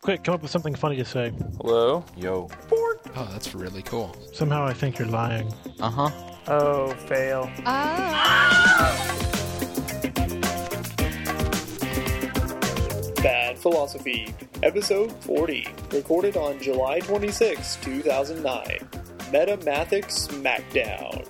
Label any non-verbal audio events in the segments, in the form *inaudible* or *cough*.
Quick, come up with something funny to say. Hello? Yo. Oh, that's really cool. Somehow I think you're lying. Uh huh. Oh, fail. Bad Philosophy, Episode 40, recorded on July 26, 2009. Metamathic Smackdown.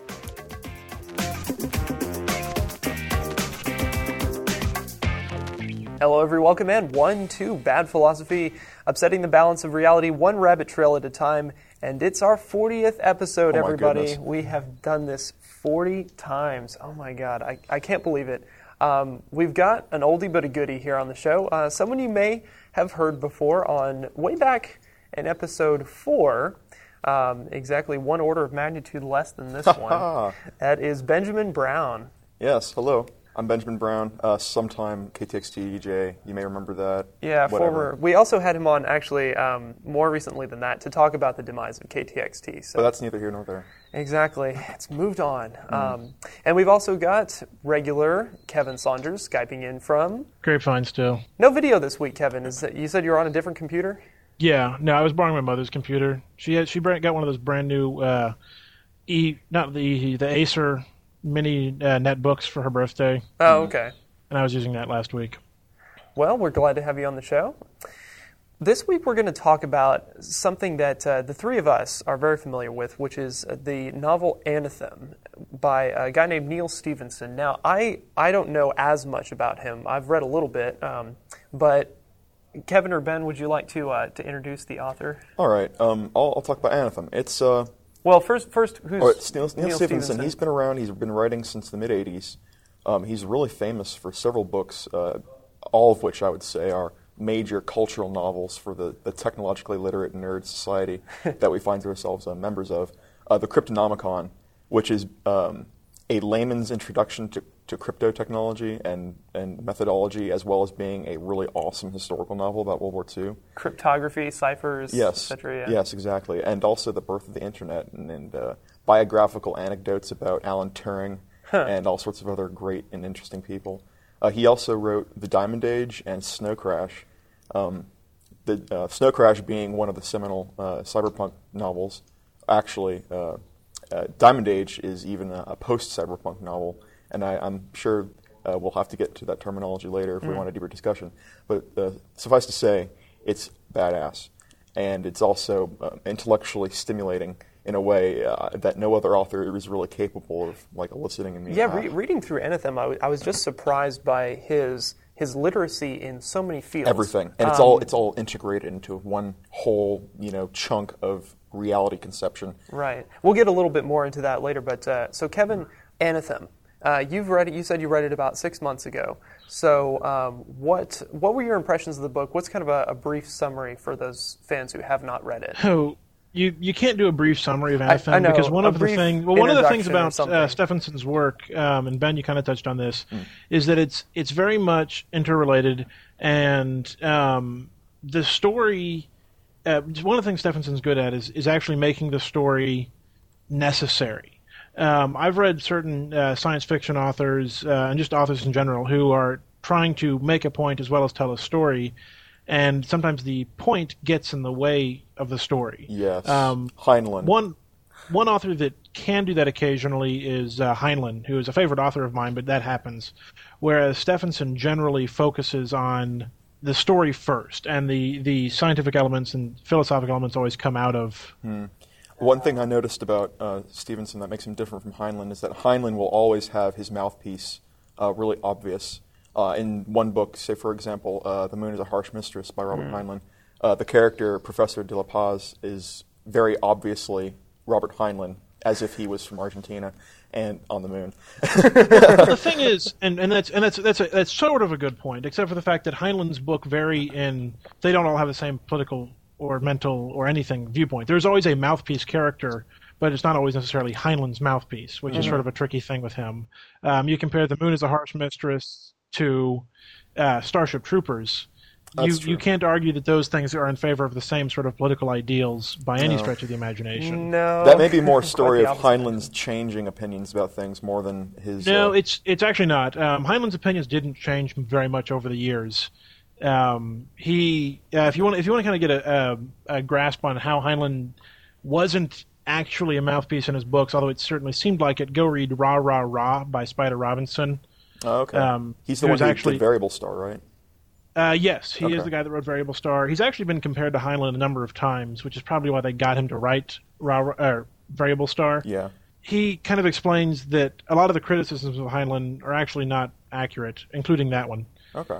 Hello, everyone. Welcome in. One, two, Bad Philosophy, upsetting the balance of reality, one rabbit trail at a time. And it's our 40th episode, Oh everybody. goodness. We have done this 40 times. Oh my God, I, I can't believe it. Um, we've got an oldie but a goodie here on the show. Uh, someone you may have heard before on way back in episode four, um, exactly one order of magnitude less than this *laughs* one. That is Benjamin Brown. Yes, hello. I'm Benjamin Brown, uh, sometime KTXT DJ. You may remember that. Yeah, Whatever. former. We also had him on actually um, more recently than that to talk about the demise of KTXT. So But that's neither here nor there. exactly, it's moved on. Hmm. Um, and we've also got regular Kevin Saunders skyping in from. Grapevine still. No video this week, Kevin. Is that, you said you're on a different computer? Yeah, no, I was borrowing my mother's computer. She had she got one of those brand new uh, e not the E, the Acer mini uh, netbooks for her birthday, Oh, okay. and I was using that last week. Well, we're glad to have you on the show. This week, we're going to talk about something that uh, the three of us are very familiar with, which is uh, the novel Anathem by a guy named Neal Stephenson. Now, I, I don't know as much about him. I've read a little bit, um, but Kevin or Ben, would you like to uh, to introduce the author? All right, um, I'll, I'll talk about Anathem. It's uh, Well, first, first, who's oh, Neal, Neal Stephenson. He's been around. He's been writing since the mid '80s. Um, he's really famous for several books, uh, all of which I would say are major cultural novels for the, the technologically literate nerd society *laughs* that we find ourselves uh, members of. Uh, the Cryptonomicon, which is um, a layman's introduction to, to crypto technology and, and methodology, as well as being a really awesome historical novel about World War II. cryptography, ciphers, Yes. etc. Yeah. Yes, exactly. And also the birth of the internet and, and uh, biographical anecdotes about Alan Turing and all sorts of other great and interesting people. Uh, he also wrote The Diamond Age and Snow Crash. Um, the uh, Snow Crash being one of the seminal uh, cyberpunk novels. Actually, uh, uh, Diamond Age is even a, a post-cyberpunk novel, and I, I'm sure uh, we'll have to get to that terminology later if we want a deeper discussion. But uh, suffice to say, it's badass, and it's also uh, intellectually stimulating in a way uh, that no other author is really capable of, like eliciting in me. Yeah, Ah, re- reading through Anathem, I, w- I was just surprised by his his literacy in so many fields. everything, and it's Um, all it's all integrated into one whole, you know, chunk of reality conception. Right. We'll get a little bit more into that later. But uh, so, Kevin, Anathem, uh, you've read it. You said you read it about six months ago. So, um, what what were your impressions of the book? What's kind of a, a brief summary for those fans who have not read it? So you you can't do a brief summary of I Anathem know, because one of the things well one of the things about uh, Stephenson's work um, and Ben you kind of touched on this Mm. is that it's it's very much interrelated and um, the story uh, one of the things Stephenson's good at is is actually making the story necessary. Um, I've read certain uh, science fiction authors uh, and just authors in general who are trying to make a point as well as tell a story, and sometimes the point gets in the way of the story. Yes, Um, Heinlein. One one author that can do that occasionally is uh, Heinlein, who is a favorite author of mine, but that happens. Whereas Stephenson generally focuses on the story first, and the, the scientific elements and philosophical elements always come out of. One thing I noticed about uh, Stephenson that makes him different from Heinlein is that Heinlein will always have his mouthpiece uh, really obvious. Uh, in one book, say for example, uh, "The Moon is a Harsh Mistress" by Robert Heinlein, uh, the character Professor de la Paz is very obviously Robert Heinlein, as if he was from Argentina and on the moon. the *laughs* thing is, and, and that's and that's that's a, that's sort of a good point, except for the fact that Heinlein's book vary in they don't all have the same political or mental or anything viewpoint. There's always a mouthpiece character, but it's not always necessarily Heinlein's mouthpiece, which is sort of a tricky thing with him. Um, you compare the Moon as a Harsh Mistress to uh, Starship Troopers. You, true. you can't argue that those things are in favor of the same sort of political ideals by any stretch of the imagination. No, That may be more *laughs* story of. Heinlein's changing opinions about things more than his. No, uh, it's it's actually not. Um, Heinlein's opinions didn't change very much over the years. Um, he, uh, if you want, if you want to kind of get a, a, a grasp on how Heinlein wasn't actually a mouthpiece in his books, although it certainly seemed like it, go read "Rah Rah Rah" by Spider Robinson. Oh, okay. Um, He's the one who actually- did Variable Star, right? Uh, yes, he Okay. is the guy that wrote Variable Star. He's actually been compared to Heinlein a number of times, which is probably why they got him to write Rah- uh, Variable Star. Yeah. He kind of explains that a lot of the criticisms of Heinlein are actually not accurate, including that one. Okay.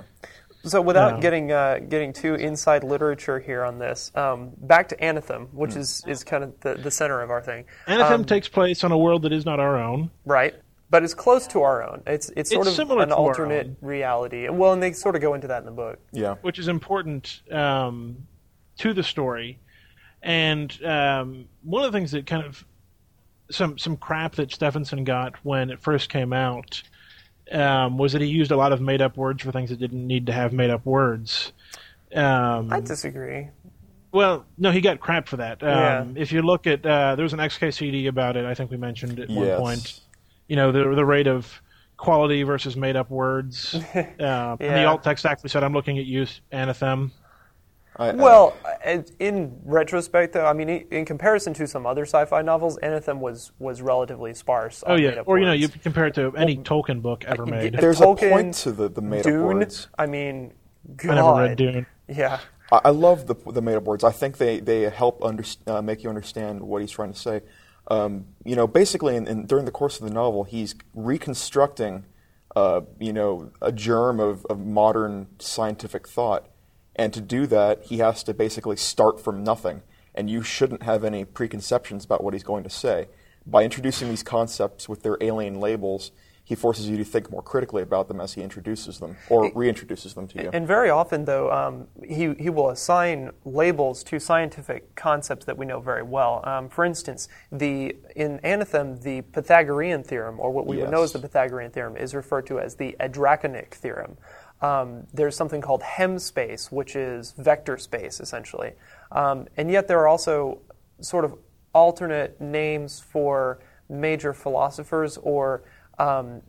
So without Yeah. getting uh, getting too inside literature here on this, um, back to Anathem, which is, is kind of the, the center of our thing, Anathem Um, takes place on a world that is not our own. right? But it's close to our own. It's it's sort It's of similar an to alternate reality. Well, and they sort of go into that in the book. Yeah. which is important um, to the story. And um, one of the things that kind of some some crap that Stephenson got when it first came out um, was that he used a lot of made up words for things that didn't need to have made up words. Um, I disagree. well, no, he got crap for that. Um, Yeah. If you look at uh, there was an XKCD about it. I think we mentioned at one Yes. point. You know the the rate of quality versus made up words. um, *laughs* And the alt text actually said, "I'm looking at you, Anathem." I, I- Well, uh, in retrospect, though, I mean, in comparison to some other sci-fi novels, Anathem was was relatively sparse. Oh yeah, made-up or you know, you compare it to any Tolkien book ever made. there's Tolkien, a point to the, the made up words. I mean, God. I never read Dune. Yeah. I, I love the the made up words. I think they they help under, uh, make you understand what he's trying to say. Um, you know, basically, in, in, during the course of the novel, he's reconstructing, uh, you know, a germ of, of modern scientific thought, and to do that, he has to basically start from nothing. And you shouldn't have any preconceptions about what he's going to say. By introducing these concepts with their alien labels, he forces you to think more critically about them as he introduces them or reintroduces them to you. And very often, though, um, he, he will assign labels to scientific concepts that we know very well. Um, for instance, the in Anathem, the Pythagorean theorem, or what we would know as the Pythagorean theorem, is referred to as the Adrakhonic theorem. Um, there's something called Hemn space, which is vector space, essentially. Um, and yet, there are also sort of alternate names for major philosophers or um,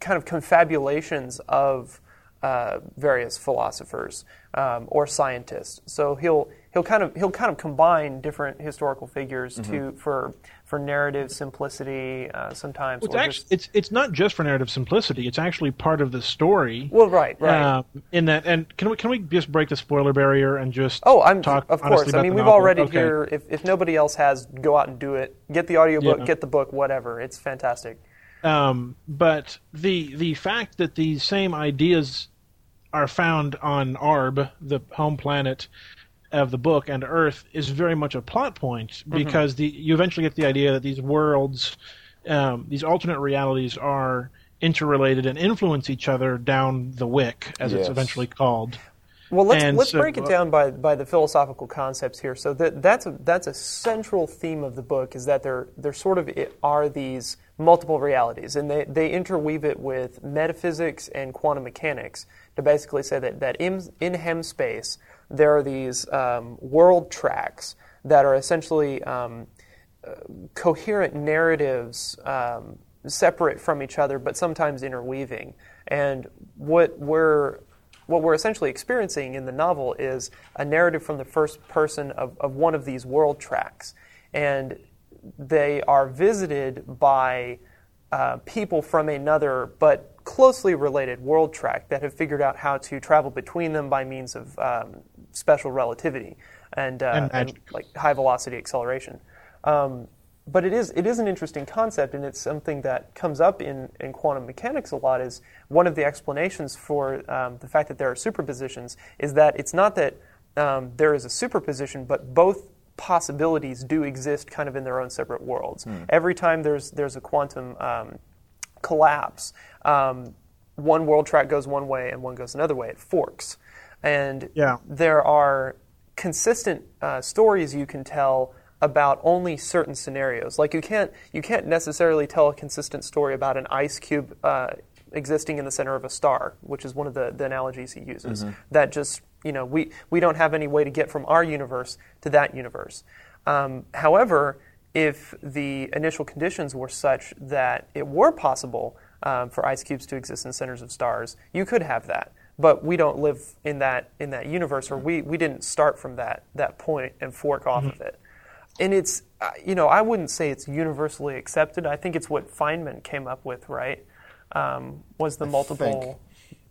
kind of confabulations of uh, various philosophers um, or scientists. So he'll he'll kind of he'll kind of combine different historical figures Mm-hmm. to for for narrative simplicity uh, sometimes. It's actually just- it's it's not just for narrative simplicity. It's actually part of the story. well, right, right. Um, in that, and can we can we just break the spoiler barrier and just Oh, I'm talk of course. I mean, we've novel? already Okay. here. If, if nobody else has, go out and do it. Get the audiobook, Yeah. get the book, whatever. It's fantastic. Um, but the the fact that these same ideas are found on Arb, the home planet of the book, and Earth is very much a plot point Mm-hmm. because the you eventually get the idea that these worlds, um, these alternate realities, are interrelated and influence each other down the wick, as it's eventually called. Well, let's And let's so- break it down by by the philosophical concepts here. So that that's a that's a central theme of the book is that there there sort of are these multiple realities, and they they interweave it with metaphysics and quantum mechanics to basically say that that in in Hemn space there are these um, world tracks that are essentially um, coherent narratives um, separate from each other, but sometimes interweaving. And what we're what we're essentially experiencing in the novel is a narrative from the first person of, of one of these world tracks, and they are visited by uh, people from another but closely related world track that have figured out how to travel between them by means of um, special relativity and, uh, And and like high velocity acceleration. Um, but it is it is an interesting concept, and it's something that comes up in, in quantum mechanics a lot. Is one of the explanations for um, the fact that there are superpositions is that it's not that um, there is a superposition, but both possibilities do exist, kind of in their own separate worlds. Every time there's there's a quantum um, collapse, um, one world track goes one way and one goes another way. It forks, and Yeah. there are consistent uh, stories you can tell about only certain scenarios. Like you can't you can't necessarily tell a consistent story about an ice cube uh, existing in the center of a star, which is one of the, the analogies he uses. That just you know we we don't have any way to get from our universe to that universe. Um, however, if the initial conditions were such that it were possible um, for ice cubes to exist in centers of stars, you could have that. but we don't live in that in that universe, or we, we didn't start from that that point and fork off Mm-hmm. of it. And it's uh, you know I wouldn't say it's universally accepted. I think it's what Feynman came up with, right? Um, was the multiple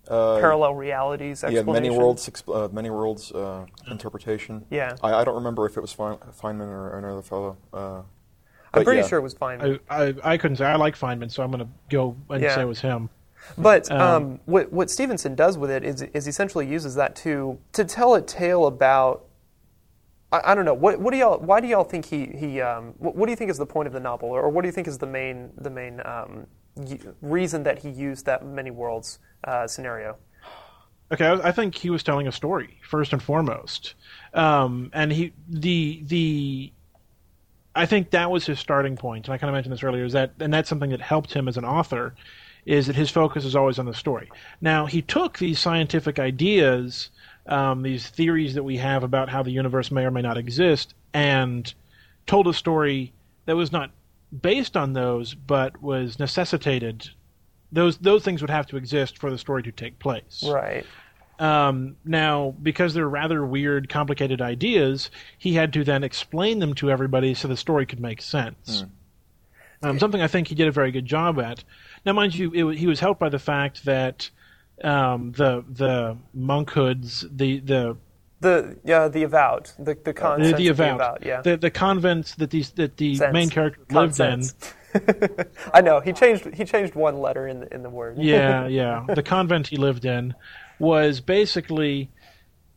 parallel realities Uh, Yeah, many worlds, exp- uh, many worlds uh, interpretation. Yeah. I, I don't remember if it was Fein- Feynman or another fellow. Uh, I'm pretty yeah. sure it was Feynman. I, I, I couldn't say I like Feynman, so I'm going to go and Yeah. say it was him. But um, what what Stephenson does with it is is essentially uses that to to tell a tale about. I, I don't know what what do y'all why do y'all think he he um, what, what do you think is the point of the novel or what do you think is the main the main um, y- reason that he used that many worlds uh, scenario? Okay, I, think he was telling a story first and foremost, um, and he the the. I think that was his starting point, and I kind of mentioned this earlier. Is that and that's something that helped him as an author, is that his focus is always on the story. Now he took these scientific ideas, um, these theories that we have about how the universe may or may not exist, and told a story that was not based on those, but was necessitated. Those those things would have to exist for the story to take place. Right. Um, now, because they're rather weird, complicated ideas, he had to then explain them to everybody so the story could make sense. Um, something I think he did a very good job at. Now, mind you, it, he was helped by the fact that um, the the monkhoods, the the The yeah the avowed the the the, concept the the avowed, avowed yeah. the the convents that these that the Sense. main character lived in. *laughs* I know he changed he changed one letter in the in the word. yeah, *laughs* yeah. The convent he lived in was basically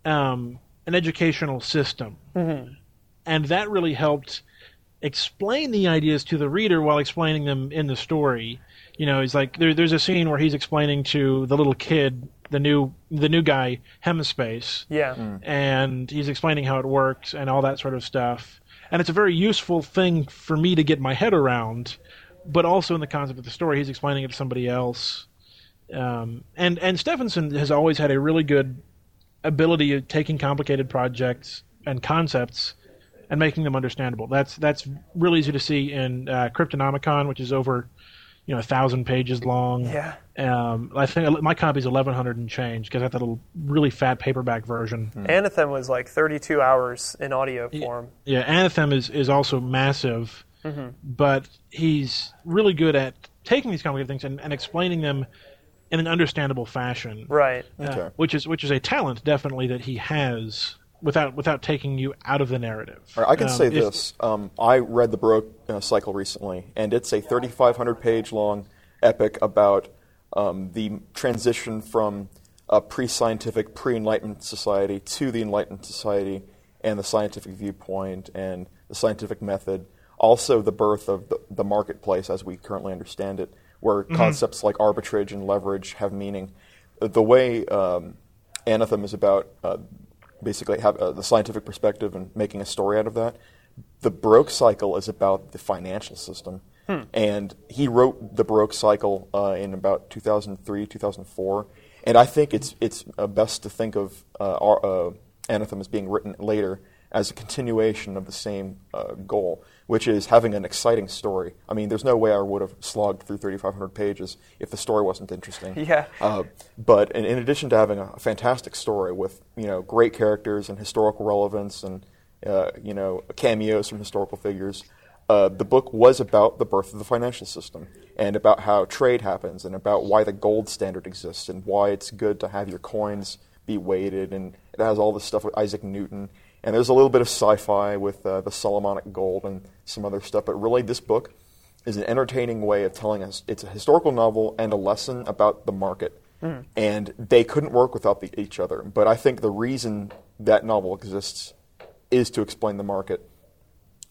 um, an educational system, and that really helped explain the ideas to the reader while explaining them in the story. You know, he's like there, there's a scene where he's explaining to the little kid, the new the new guy, Hemispace, Yeah. and he's explaining how it works and all that sort of stuff. And it's a very useful thing for me to get my head around, but also in the concept of the story, he's explaining it to somebody else. Um, and and Stephenson has always had a really good ability of taking complicated projects and concepts and making them understandable. That's that's really easy to see in uh, Cryptonomicon, which is over you know a thousand pages long. Yeah. Um, I think my copy's eleven hundred and change because I have that little really fat paperback version. Anathem was like 32 hours in audio form. Yeah, Anathem is, is also massive, but he's really good at taking these complicated things and, and explaining them in an understandable fashion. Right. uh, Okay. which is which is a talent definitely that he has without without taking you out of the narrative. All right, I can Um, say if- this. Um, I read the Baroque uh, cycle recently, and it's a 3,500 page long epic about um, the transition from a pre scientific, pre Enlightenment society to the Enlightened society and the scientific viewpoint and the scientific method. Also, the birth of the, the marketplace as we currently understand it, where concepts like arbitrage and leverage have meaning. The way um, Anathem is about uh, basically have uh, the scientific perspective and making a story out of that. The Baroque cycle is about the financial system, and he wrote the Baroque cycle uh, in about 2003, 2004. And I think it's it's uh, best to think of uh, our, uh, Anathem as being written later as a continuation of the same uh, goal, which is having an exciting story. I mean, there's no way I would have slogged through 3,500 pages if the story wasn't interesting. *laughs* Yeah. Uh, but in, in addition to having a fantastic story with you know great characters and historical relevance and uh, you know cameos from historical figures, uh, the book was about the birth of the financial system and about how trade happens and about why the gold standard exists and why it's good to have your coins be weighted and it has all this stuff with Isaac Newton and there's a little bit of sci-fi with uh, the Solomonic gold and some other stuff. But really, this book is an entertaining way of telling us it's a historical novel and a lesson about the market. And they couldn't work without the, each other. But I think the reason that novel exists is to explain the market.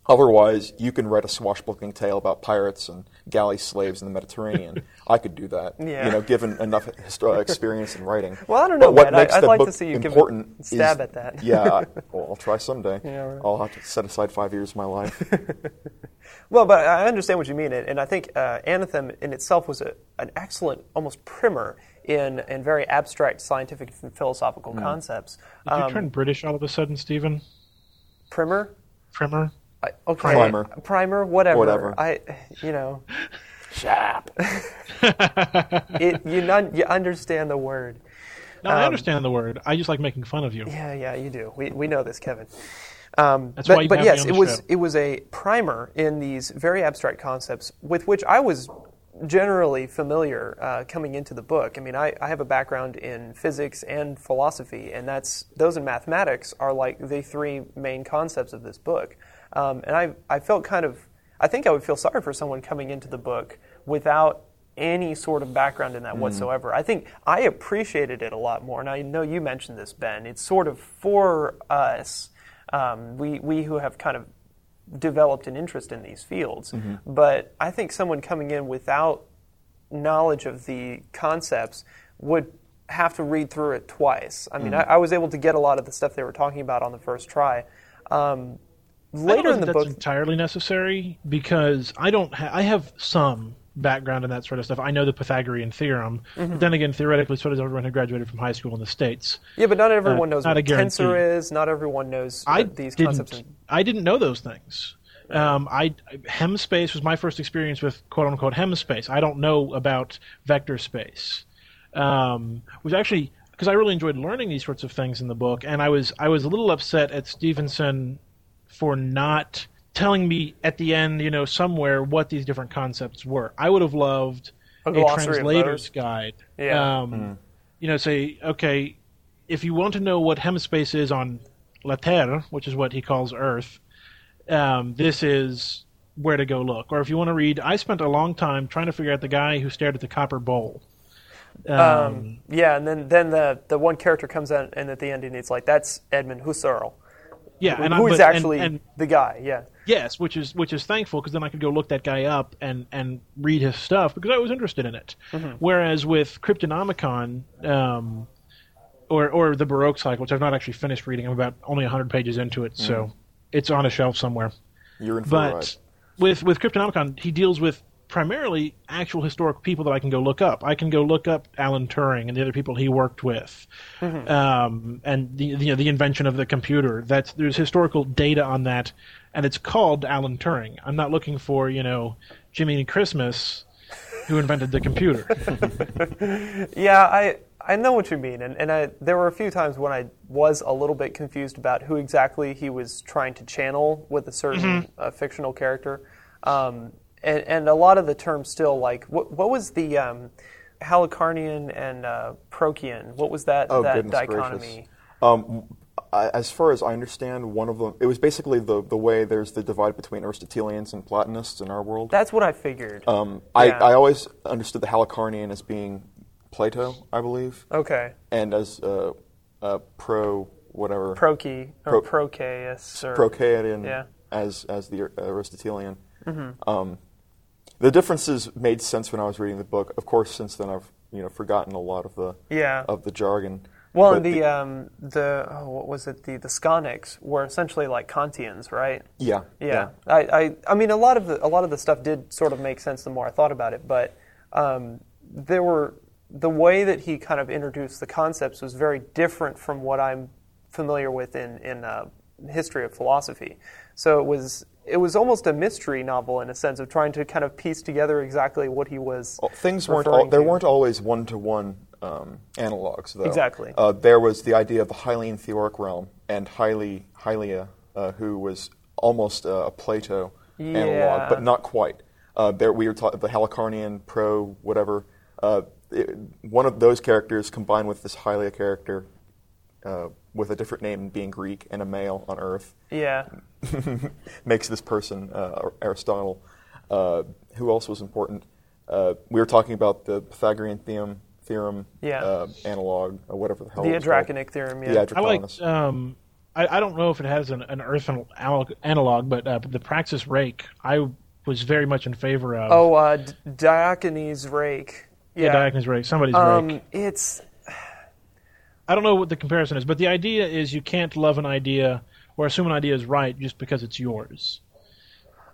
Otherwise, you can write a swashbuckling tale about pirates and galley slaves in the Mediterranean. *laughs* I could do that, Yeah. you know, given enough histo- experience in writing. *laughs* Well, I don't know, But what man. I- makes I'd like to book see you give it important a stab is- at that. *laughs* Yeah, I, well, I'll try someday. Yeah, right. I'll have to set aside five years of my life. Well, but I understand what you mean, and and I think uh, Anathem in itself was a, an excellent, almost primer in, in very abstract scientific and philosophical concepts. Did you Um, turn British all of a sudden, Stephen? primer, Primer? I, okay, Primer. primer, whatever. Whatever. I, you know, Shap. *laughs* it, you non, you understand the word. No, I understand the word. I just like making fun of you. Yeah, yeah, you do. We, we know this, Kevin. Um, That's but, why you but have me yes, on it was show. it was a primer in these very abstract concepts with which I was generally familiar uh, coming into the book. I mean, I, I have a background in physics and philosophy, and that's those and mathematics are like the three main concepts of this book. Um, and I I felt kind of I think I would feel sorry for someone coming into the book without any sort of background in that whatsoever. I think I appreciated it a lot more, and I know you mentioned this, Ben. It's sort of for us, um, we we who have kind of developed an interest in these fields. But I think someone coming in without knowledge of the concepts would have to read through it twice. I mean, I, I was able to get a lot of the stuff they were talking about on the first try. Um, later in the that's book, entirely necessary because I don't. Ha- I have some background in that sort of stuff. I know the Pythagorean theorem, Mm-hmm. but then again, theoretically, so does everyone who graduated from high school in the states. yeah, but not everyone knows not what a guarantee. tensor is. Not everyone knows I these didn't. concepts. Are. I didn't know those things. Um, I Hemn space was my first experience with quote unquote Hemn space. I don't know about vector space. Um, was actually because I really enjoyed learning these sorts of things in the book, and I was I was a little upset at Stephenson for not telling me at the end, you know, somewhere what these different concepts were. I would have loved A a, translator's guide. Yeah. Um, You know, say, okay, if you want to know what hemispace is on Laterre, which is what he calls Earth, um, this is where to go look. Or if you want to read, I spent a long time trying to figure out the guy who stared at the copper bowl. Um, Um, yeah, and then then the the one character comes out, and at the end, and it's like that's Edmund Husserl, yeah, and who I, is but- actually and, the guy. Yeah. Yes, which is which is thankful because then I could go look that guy up and and read his stuff because I was interested in it. Whereas with Cryptonomicon, um, or or the Baroque cycle, which I've not actually finished reading, I'm about only hundred pages into it, so it's on a shelf somewhere. You're in for. But with with Cryptonomicon, he deals with primarily actual historic people that I can go look up. I can go look up Alan Turing and the other people he worked with, um, and the, the you know, the invention of the computer. That's there's historical data on that, and it's called Alan Turing. I'm not looking for you know Jimmy Christmas, who invented the computer. *laughs* Yeah, I I know what you mean, and and I, there were a few times when I was a little bit confused about who exactly he was trying to channel with a certain uh, fictional character, um, and and a lot of the terms still like what what was the um, Halikaarnian and uh, Procian? What was that Oh, that dichotomy? Um, as far as I understand, one of them, it was basically the, the way there's the divide between Aristotelians and Platonists in our world. That's what I figured. Um, I, Yeah. I always understood the Halikaarnian as being Plato, I believe, okay, and as uh, uh, pro whatever Proky or Pro- Procaeus or Procaian Yeah. as as the Aristotelian. Um, the differences made sense when I was reading the book. Of course, since then I've you know forgotten a lot of the Yeah. of the jargon. Well, and the um, the oh, what was it? The the Skonics were essentially like Kantians, right? yeah Yeah, I, I, I mean, a lot of the a lot of the stuff did sort of make sense the more I thought about it, but um, there were the way that he kind of introduced the concepts was very different from what I'm familiar with in in uh, history of philosophy. So it was it was almost a mystery novel in a sense of trying to kind of piece together exactly what he was. Well, things weren't all, there to. weren't always one to one analogs though. Exactly. Uh, there was the idea of the Hylian theoric realm and Hyli, Hylia, uh, who was almost uh, a Plato Yeah. analog, but not quite. Uh, there we were the Halikaarnian pro whatever. Uh, it- one of those characters combined with this Hylia character. With a different name being Greek and a male on Earth, Yeah, *laughs* makes this person uh, Aristotle. Uh, who else was important? Uh, we were talking about the Pythagorean theorem, theorem Yeah. uh, analog, or whatever the hell. the it was called. Adrakhonic theorem. The Yeah, I like. Um, I, I don't know if it has an, an Earth an- analog, but uh, the Praxis Rake, I was very much in favor of. oh, uh, Diogenes rake. yeah, Yeah, Diogenes Rake, somebody's rake. um, it's I don't know what the comparison is, but the idea is you can't love an idea or assume an idea is right just because it's yours.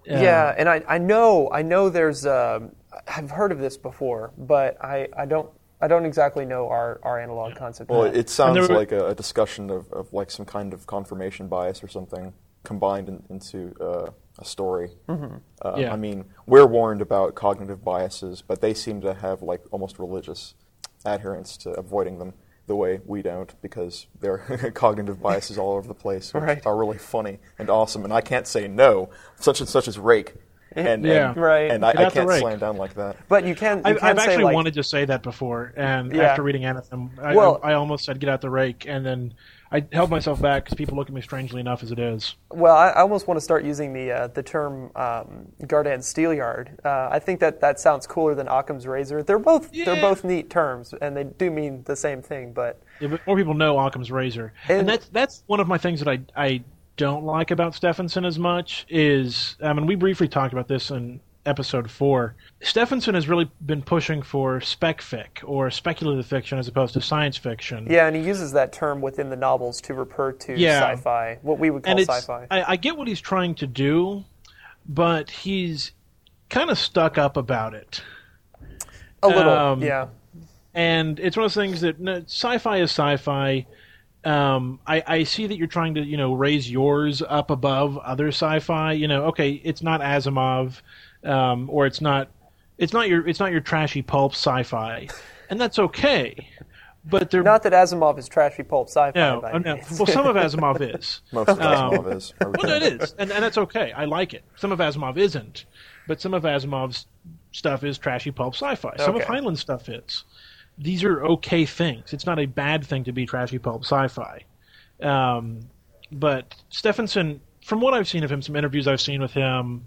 Uh, Yeah, and I, I know I know there's um, I've heard of this before, but I, I don't I don't exactly know our, our analog concept. well, it sounds were- like a, a discussion of, of like some kind of confirmation bias or something combined in, into uh, a story. Mm-hmm. Uh, Yeah. I mean, we're warned about cognitive biases, but they seem to have like almost religious adherence to avoiding them. The way we don't because their *laughs* cognitive biases all over the place which Right. are really funny and awesome. And I can't say no, such and such as rake. And, Yeah. and, Right. and I, I can't slam down like that. But you can. You I've, can I've say actually like, wanted to say that before, and Yeah. after reading Anathem, I, Well- I, I almost said "get out the rake," and then I held myself back because people look at me strangely enough as it is. Well, I, I almost want to start using the uh, the term um, Gardan Steelyard. Uh, I think that that sounds cooler than Occam's razor. They're both they're both neat terms, and they do mean the same thing. But Yeah, but more people know Occam's razor, And- and, that's that's one of my things that I I don't like about Stephenson as much is I mean we briefly talked about this in episode four. Stephenson has really been pushing for spec fic or speculative fiction as opposed to science fiction. yeah, and he uses that term within the novels to refer to Yeah. sci-fi, what we would call sci-fi. I, I get what he's trying to do, but he's kind of stuck up about it. A little, um, yeah. and it's one of those things that no, sci-fi is sci-fi. Um, I, I see that you're trying to, you know, raise yours up above other sci-fi. You know, okay, it's not Asimov, um, or it's not, it's not your, it's not your trashy pulp sci-fi, and that's okay. But they're Not that Asimov is trashy pulp sci-fi. no, by uh, no. well, some of *laughs* Asimov is. Most of Um, Asimov is. *laughs* Well, no, it is, and, and that's okay. I like it. Some of Asimov isn't, but some of Asimov's stuff is trashy pulp sci-fi. Some of Okay. Heinlein's stuff is. These are okay things. It's not a bad thing to be trashy pulp sci-fi. Um, but Stephenson, from what I've seen of him, some interviews I've seen with him,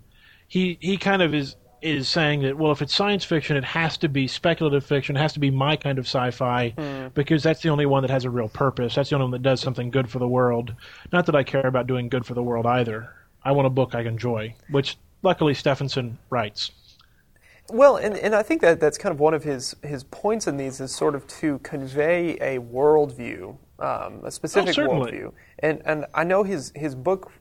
he he kind of is is saying that well, if it's science fiction, it has to be speculative fiction, it has to be my kind of sci-fi because that's the only one that has a real purpose. That's the only one that does something good for the world. Not that I care about doing good for the world either. I want a book I enjoy, which luckily Stephenson writes. Well, and, and I think that that's kind of one of his, his points in these is sort of to convey a worldview, um, a specific certainly. worldview. And and I know his his book,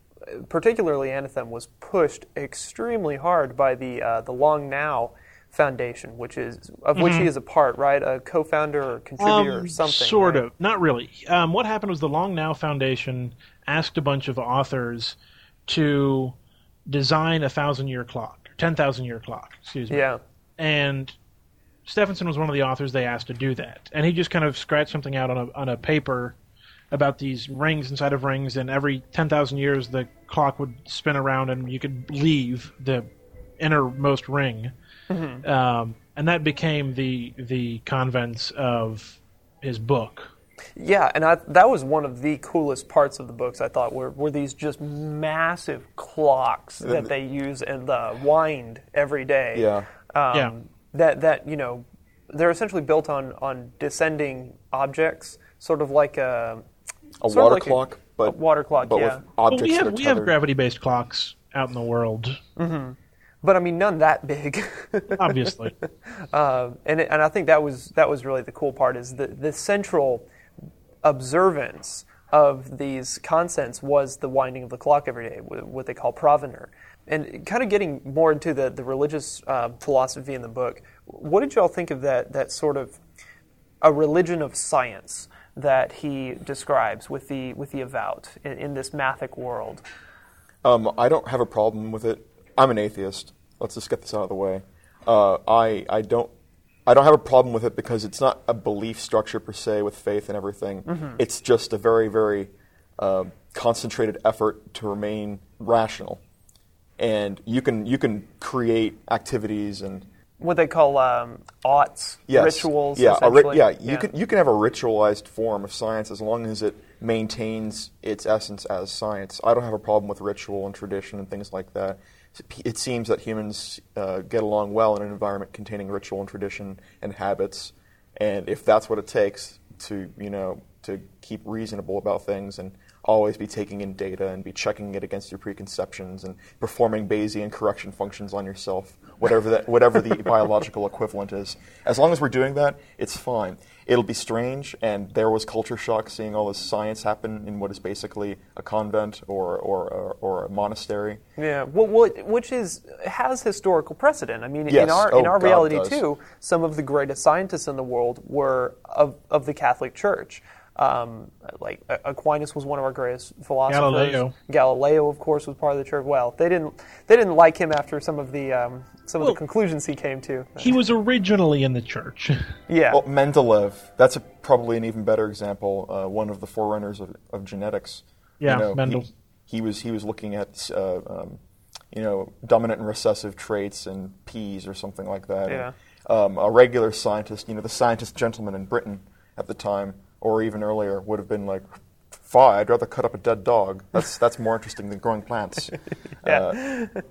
particularly Anathem, was pushed extremely hard by the uh, the Long Now Foundation, which is of which he is a part, right? A co-founder or contributor or Mm-hmm. Um, something. Sort right? of, not really. Um, what happened was the Long Now Foundation asked a bunch of authors to design a thousand year clock, ten thousand year clock, excuse me. Yeah. And Stephenson was one of the authors they asked to do that, and he just kind of scratched something out on a on a paper about these rings inside of rings, and every ten thousand years the clock would spin around, and you could leave the innermost ring, um, and that became the the concents of his book. Yeah, and I, that was one of the coolest parts of the books. I thought were were these just massive clocks that they use and uh, wind every day. Yeah. Um, Yeah. That that you know, they're essentially built on on descending objects, sort of like a A sort water like a- clock, but a water clock, but yeah. with Well, we have we have gravity based clocks out in the world, But I mean, none that big. *laughs* obviously. Um, and it, and I think that was that was really the cool part is the the central observance of these constants was the winding of the clock every day, wh- what they call Provener. And kind of getting more into the the religious uh, philosophy in the book, what did y'all think of that that sort of a religion of science that he describes with the with the avowed in, in this mathic world? Um, I don't have a problem with it. I'm an atheist. Let's just get this out of the way. Uh, I I don't I don't have a problem with it because it's not a belief structure per se with faith and everything. It's just a very very uh, concentrated effort to remain rational, and you can you can create activities and What they call um, oughts, yes, rituals. Yeah, a ri- yeah. You can you can have a ritualized form of science as long as it maintains its essence as science. I don't have a problem with ritual and tradition and things like that. It seems that humans uh, get along well in an environment containing ritual and tradition and habits, and if that's what it takes to you know to keep reasonable about things and always be taking in data and be checking it against your preconceptions and performing Bayesian correction functions on yourself, whatever that, whatever the *laughs* biological equivalent is. As long as we're doing that, it's fine. It'll be strange, and there was culture shock seeing all this science happen in what is basically a convent or or, or, or a monastery. Yeah, well, what, which is has historical precedent. I mean, in Yes. our in Oh, our God reality does. too, some of the greatest scientists in the world were of of the Catholic Church. Um, like Aquinas was one of our greatest philosophers. Galileo. Galileo, of course, was part of the church. Well, they didn't they didn't like him after some of the um, some of the conclusions he came to. He was originally in the church. *laughs* Yeah. Well, Mendeleev, that's a, probably an even better example. Uh, one of the forerunners of, of genetics. Yeah, you know, Mendel. He, he was he was looking at uh, um, you know dominant and recessive traits and peas or something like that. Yeah. And, um, a regular scientist, you know, the scientist gentleman in Britain at the time, or even earlier, would have been like, "Fine, I'd rather cut up a dead dog. That's that's more interesting than growing plants." *laughs* Yeah. Uh,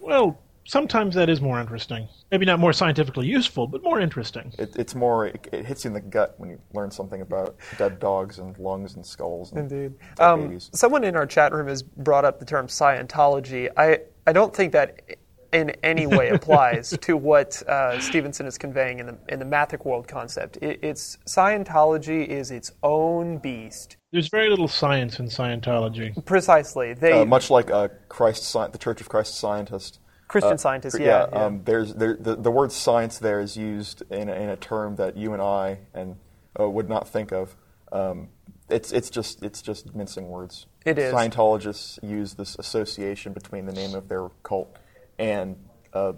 well, sometimes that is more interesting. Maybe not more scientifically useful, but more interesting. it, it's more it, it hits you in the gut when you learn something about dead dogs and lungs and skulls. And Indeed. Um, someone in our chat room has brought up the term Scientology. I, I don't think that in any way *laughs* applies to what uh, Stephenson is conveying in the, in the Mathic world concept. It, it's Scientology is its own beast. There's very little science in Scientology. Precisely. They uh, much like uh, Christ, the Church of Christ Scientist. Christian Uh, scientists, cr- yeah. yeah. Um, there's there, the, the word science there is used in a, in a term that you and I and uh, would not think of. Um, it's it's just it's just mincing words. It is. Scientologists use this association between the name of their cult and uh,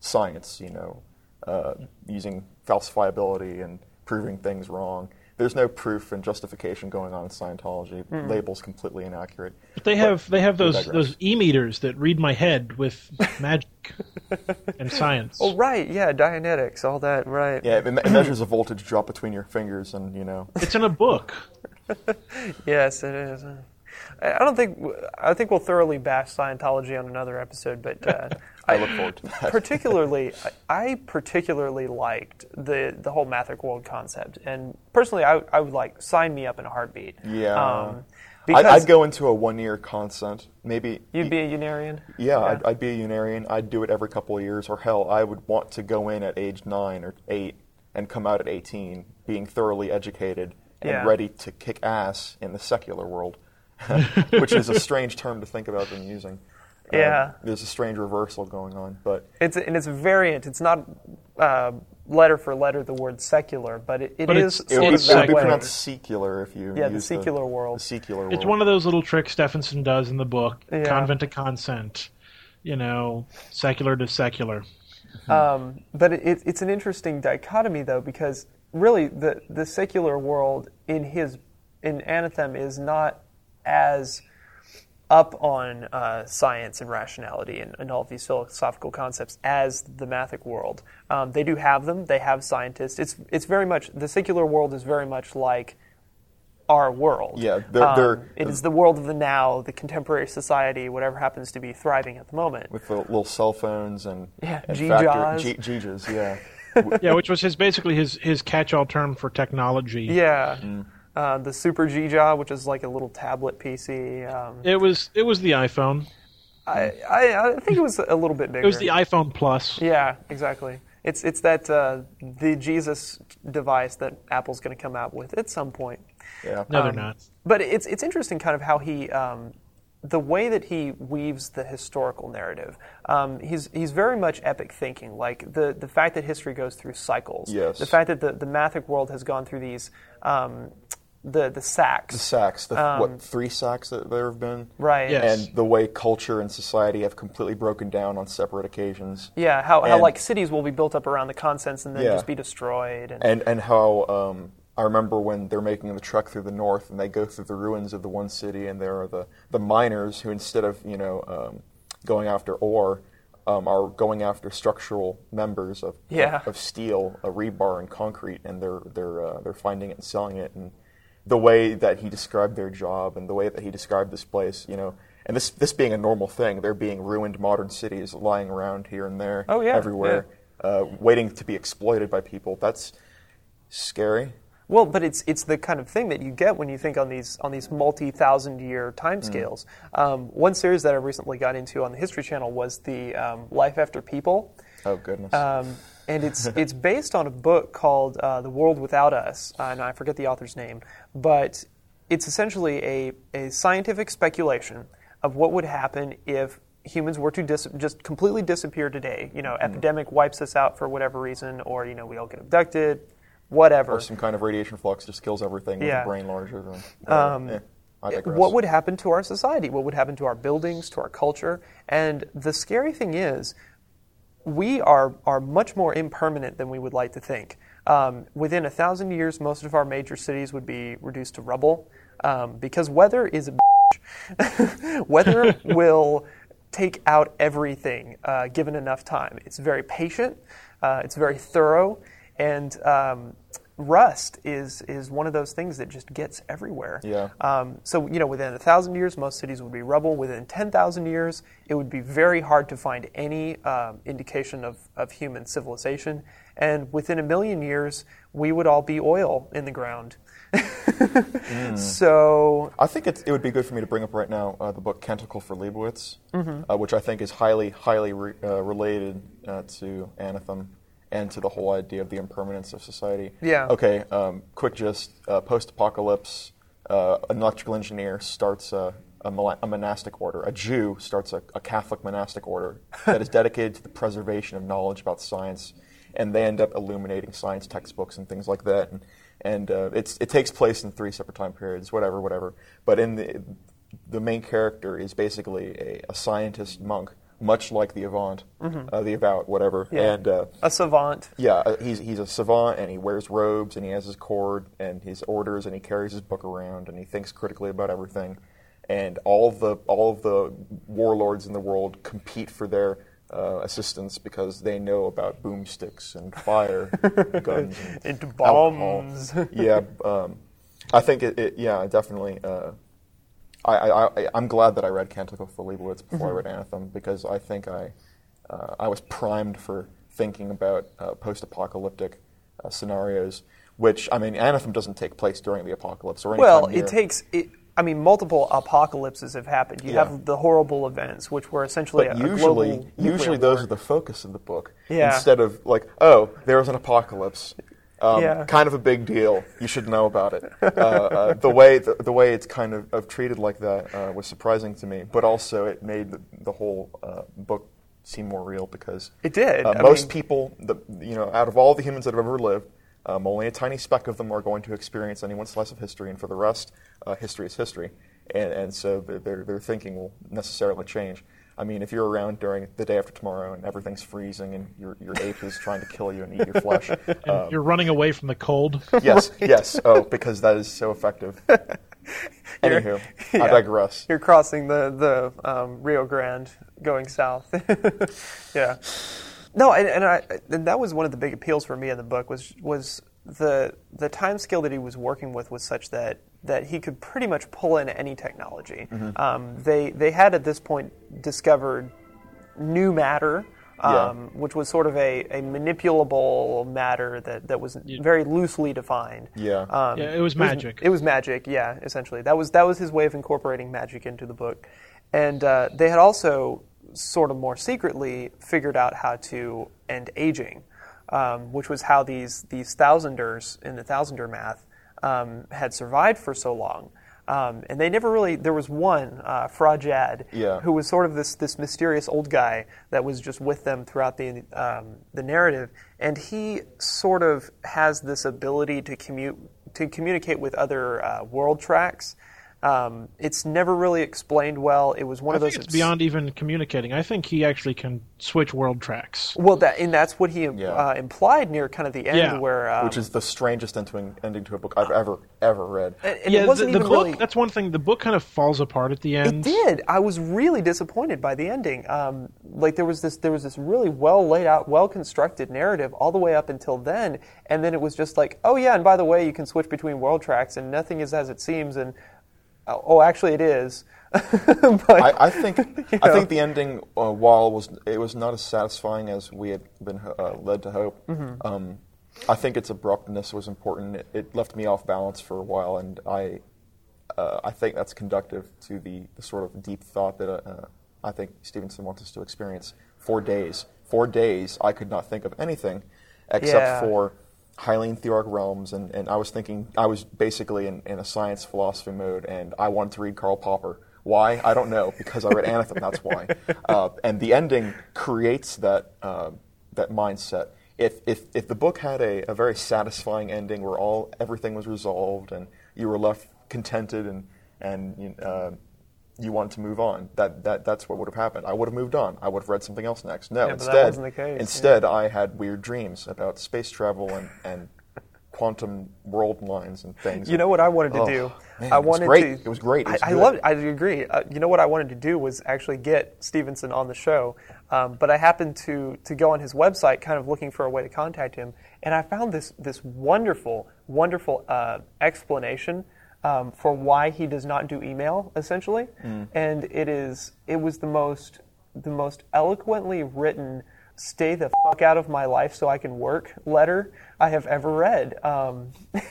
science. You know, uh, using falsifiability and proving things wrong. There's no proof and justification going on in Scientology. Hmm. Labels completely inaccurate. But they have they have those those e meters that read my head with *laughs* magic and science. oh, right. Yeah. Dianetics, all that. Right. Yeah, it, it measures a voltage drop between your fingers, and you know, It's in a book. *laughs* Yes, it is. I don't think I think we'll thoroughly bash Scientology on another episode, but uh, *laughs* I look forward to that. *laughs* particularly, I particularly liked the the whole Mathic world concept, and personally, I, I would like sign me up in a heartbeat. Yeah, um, I'd, I'd go into a one-year concent, maybe. you'd be a Unarian. Yeah, I'd, I'd be a Unarian. I'd do it every couple of years, or hell, I would want to go in at age nine or eight and come out at 18, being thoroughly educated and Yeah. ready to kick ass in the secular world, *laughs* which is a strange term to think about them using. Uh, Yeah. there's a strange reversal going on, but It's and it's a variant. It's not uh, letter for letter the word secular, but it, it But is it's- it would, sort be, of it would that be way. pronounced secular if you Yeah, the use secular world. The secular world. It's one of those little tricks Stephenson does in the book. Yeah. Convent to concent. You know, secular to secular. Um, but it, it, it's an interesting dichotomy, though, because really the, the secular world in his in Anathem is not as up on uh, science and rationality and, and all of these philosophical concepts as the Mathic world. Um, they do have them. They have scientists. It's it's very much the secular world is very much like our world. Yeah, they're- they're- Um, it is the world of the now, the contemporary society, whatever happens to be thriving at the moment. with the little cell phones and Yeah, and G-Jaws. G- G-Jas, yeah. *laughs* *laughs* Yeah, which was his basically his his catch-all term for technology. Yeah. Mm. Uh, the Super Gjaw, which is like a little tablet PC. Um, It was it was the iPhone. I, I, I think it was a little bit bigger. *laughs* It was the iPhone Plus. yeah, exactly. It's it's that uh, the Jesus device that Apple's going to come out with at some point. Yeah. No, they're Um, not. But it's it's interesting, kind of how he, um, the way that he weaves the historical narrative. Um, he's he's very much epic thinking. Like the the fact that history goes through cycles. Yes. The fact that the the Mathic world has gone through these. Um, the the sacks. The sacks, the, Um, what, three sacks that there have been? Right. Yes. And the way culture and society have completely broken down on separate occasions. Yeah, how, how like cities will be built up around the concents and then Yeah. just be destroyed. And, And, and how um, I remember when they're making the trek through the north and they go through the ruins of the one city and there are the, the miners who instead of, you know, um, going after ore, um, are going after structural members of, Yeah. of, of steel, uh, rebar, and concrete, and they're they're uh, they're finding it and selling it. And the way that he described their job and the way that he described this place, you know, and this this being a normal thing, there being ruined modern cities lying around here and there, Oh, yeah, everywhere, uh, waiting to be exploited by people. That's scary. well, but it's it's the kind of thing that you get when you think on these on these multi thousand year timescales. Um, one series that I recently got into on the History Channel was the um, Life After People. Oh goodness. Um, and it's it's based on a book called uh, The World Without Us, uh, and I forget the author's name, but it's essentially a, a scientific speculation of what would happen if humans were to dis- just completely disappear today. You know, epidemic wipes us out for whatever reason, or you know we all get abducted, whatever. Or some kind of radiation flux just kills everything with Yeah. a brain larger than. Um, eh, I what would happen to our society? What would happen to our buildings, to our culture? And the scary thing is, we are, are much more impermanent than we would like to think. Um, within a thousand years, most of our major cities would be reduced to rubble um, because weather is a bitch. *laughs* weather *laughs* will take out everything uh, given enough time. It's very patient, uh, it's very thorough, and um, rust is, is one of those things that just gets everywhere. Yeah. Um, so, you know, within a thousand years, most cities would be rubble. Within 10,000 years, it would be very hard to find any um, indication of, of human civilization. And within a million years, we would all be oil in the ground. *laughs* So, I think it's, it would be good for me to bring up right now uh, the book Canticle for Leibowitz, Mm-hmm. uh, which I think is highly, highly re, uh, related uh, to Anathem and to the whole idea of the impermanence of society. Yeah. Okay, um, quick gist uh, post apocalypse, uh, an electrical engineer starts a, a, mala- a monastic order. A Jew starts a, a Catholic monastic order *laughs* that is dedicated to the preservation of knowledge about science. And they end up illuminating science textbooks and things like that. And, and uh, it's, it takes place in three separate time periods, whatever, whatever. But in the, the main character is basically a, a scientist monk, much like the Avant, uh, the Avout, whatever. Mm-hmm. Yeah. And uh, a savant. yeah, uh, he's he's a savant and he wears robes and he has his cord and his orders and he carries his book around and he thinks critically about everything. And all of the all of the warlords in the world compete for their uh, assistance because they know about boomsticks and fire, *laughs* guns, and And alcohol. bombs. yeah, um, I think it, it. Yeah, definitely. I, I, I, I'm glad that I read Canticle for Leibowitz before I read Anathem because I think I, uh, I was primed for thinking about uh, post-apocalyptic uh, scenarios. Which I mean, Anathem doesn't take place during the apocalypse or any Well, it takes. It, I mean, multiple apocalypses have happened. You Yeah. have the horrible events, which were essentially But a, a usually, global usually those war. are the focus of the book. Yeah. Instead of like, oh, there was an apocalypse. Um, Yeah. Kind of a big deal. You should know about it. Uh, uh, the way the, the way it's kind of, of treated like that uh, was surprising to me, but also it made the, the whole uh, book seem more real because It did. Uh, most mean- people, the, you know, out of all the humans that have ever lived, um, only a tiny speck of them are going to experience any one slice of history, and for the rest, uh, history is history, and, and so their, their, their thinking will necessarily change. I mean, if you're around during the day after tomorrow and everything's freezing and your, your ape is trying to kill you and eat your flesh, *laughs* um, You're running away from the cold. *laughs* yes, yes, oh, because that is so effective. *laughs* Anywho, I digress. You're crossing the the um, Rio Grande, going south. yeah. No, and, and I and that was one of the big appeals for me in the book was was the the time scale that he was working with was such that that he could pretty much pull in any technology. Mm-hmm. Um, they they had at this point discovered new matter. Yeah. Um, which was sort of a, a manipulable matter that, that was very loosely defined. Yeah. Um, Yeah, it was magic. It was magic, yeah, essentially. That was that was his way of incorporating magic into the book, and uh, they had also sort of more secretly figured out how to end aging, um, which was how these these thousanders in the thousander math um, had survived for so long. Um, and they never really. There was one, uh, Fraa Jad, Yeah. who was sort of this this mysterious old guy that was just with them throughout the um, the narrative, and he sort of has this ability to commute to communicate with other uh, world tracks. Um, it's never really explained well. It was one I of those. think it's beyond even communicating. I think he actually can switch world tracks. Well, that and that's what he Yeah. uh, implied near kind of the end, Yeah. where um, Which is the strangest ending, ending to a book I've ever, ever read. and, and yeah, it wasn't the, the even book. really. That's one thing. The book kind of falls apart at the end. It end. did. I was really disappointed by the ending. Um, like there was this, there was this really well laid out, well constructed narrative all the way up until then, and then it was just like, oh yeah, and by the way, you can switch between world tracks, and nothing is as it seems, and oh, oh actually it is. *laughs* but, I, I think *laughs* I know. think the ending, uh, while was it was not as satisfying as we had been uh, led to hope. Mm-hmm. Um, I think its abruptness was important. It, it left me off balance for a while, and I uh, I think that's conductive to the, the sort of deep thought that uh, I think Stephenson wants us to experience. Four days, four days, I could not think of anything except Yeah. for highly etheric realms, and, and I was thinking, I was basically in, in a science philosophy mode, and I wanted to read Karl Popper. Why? I don't know, because I read *laughs* Anathem, that's why. Uh, and the ending creates that, uh, that mindset. if if if the book had a, a very satisfying ending where all everything was resolved and you were left contented and and uh, you wanted to move on, that that that's what would have happened. I would have moved on. I would have read something else next. No, Yeah, instead wasn't the case, instead I had weird dreams about space travel and and quantum world lines and things. You know what I wanted to Oh, do? man, I it was wanted great. to. It was great. It was I, I good. love it. I agree. Uh, you know what I wanted to do was actually get Stephenson on the show, um, but I happened to to go on his website, kind of looking for a way to contact him, and I found this this wonderful, wonderful uh, explanation. Um, for why he does not do email, essentially, Mm. and it is it was the most the most eloquently written "stay the fuck out of my life so I can work" letter I have ever read. Um, *laughs*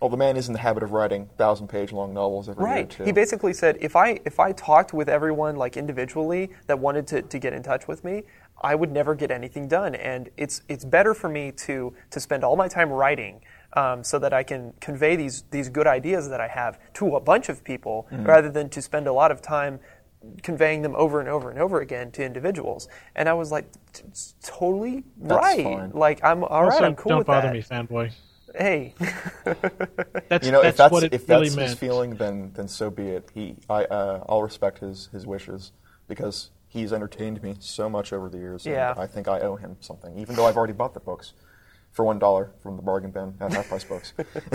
Well, the man is in the habit of writing thousand-page long novels every year Right. He basically said if I if I talked with everyone like individually that wanted to, to get in touch with me, I would never get anything done. And it's it's better for me to to spend all my time writing um, so that I can convey these these good ideas that I have to a bunch of people Mm-hmm. rather than to spend a lot of time conveying them over and over and over again to individuals. And I was like, totally That's right. fine. Like I'm all right. also, I'm cool don't with bother that. me, fanboy. Hey, *laughs* That's you know, that's if that's what it if really that's meant. his feeling, then then so be it. He, I, uh, I'll respect his his wishes because he's entertained me so much over the years. and Yeah. I think I owe him something, even though I've already bought the books for one dollar from the bargain bin at Half Price Books. *laughs*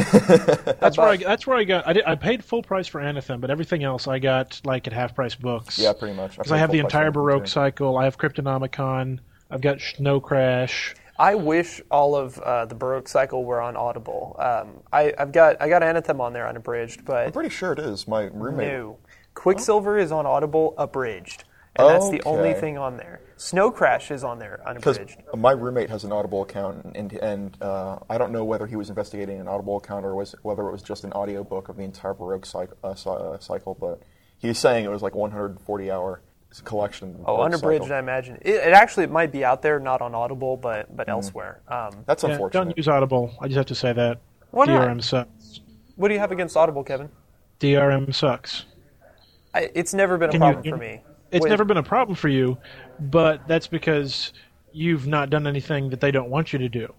That's where I that's where I got. I, did, I paid full price for Anathem, but everything else I got like at half price books. Yeah, pretty much. Because I paid have the entire Baroque too. cycle. I have Cryptonomicon. I've got Snow Crash. I wish all of uh, the Baroque cycle were on Audible. Um, I, I've got I got Anathem on there unabridged, but I'm but pretty sure it is. My roommate. no. Quicksilver is on Audible abridged, and that's the only Okay. thing on there. Snow Crash is on there Because unabridged. my roommate has an Audible account, and and uh, I don't know whether he was investigating an Audible account or was whether it was just an audiobook of the entire Baroque cycle, uh, cy- uh, cycle. But he was saying it was like 140 hour collection. of Oh, Baroque unabridged, cycle. I imagine. It, it actually it might be out there, not on Audible, but but elsewhere. Um, That's Yeah, unfortunate. don't use Audible. I just have to say that. Why not? DRM sucks. what do you have against Audible, Kevin? DRM sucks. I, it's never been a Can you- problem for me. It's Wait, never been a problem for you, but that's because you've not done anything that they don't want you to do.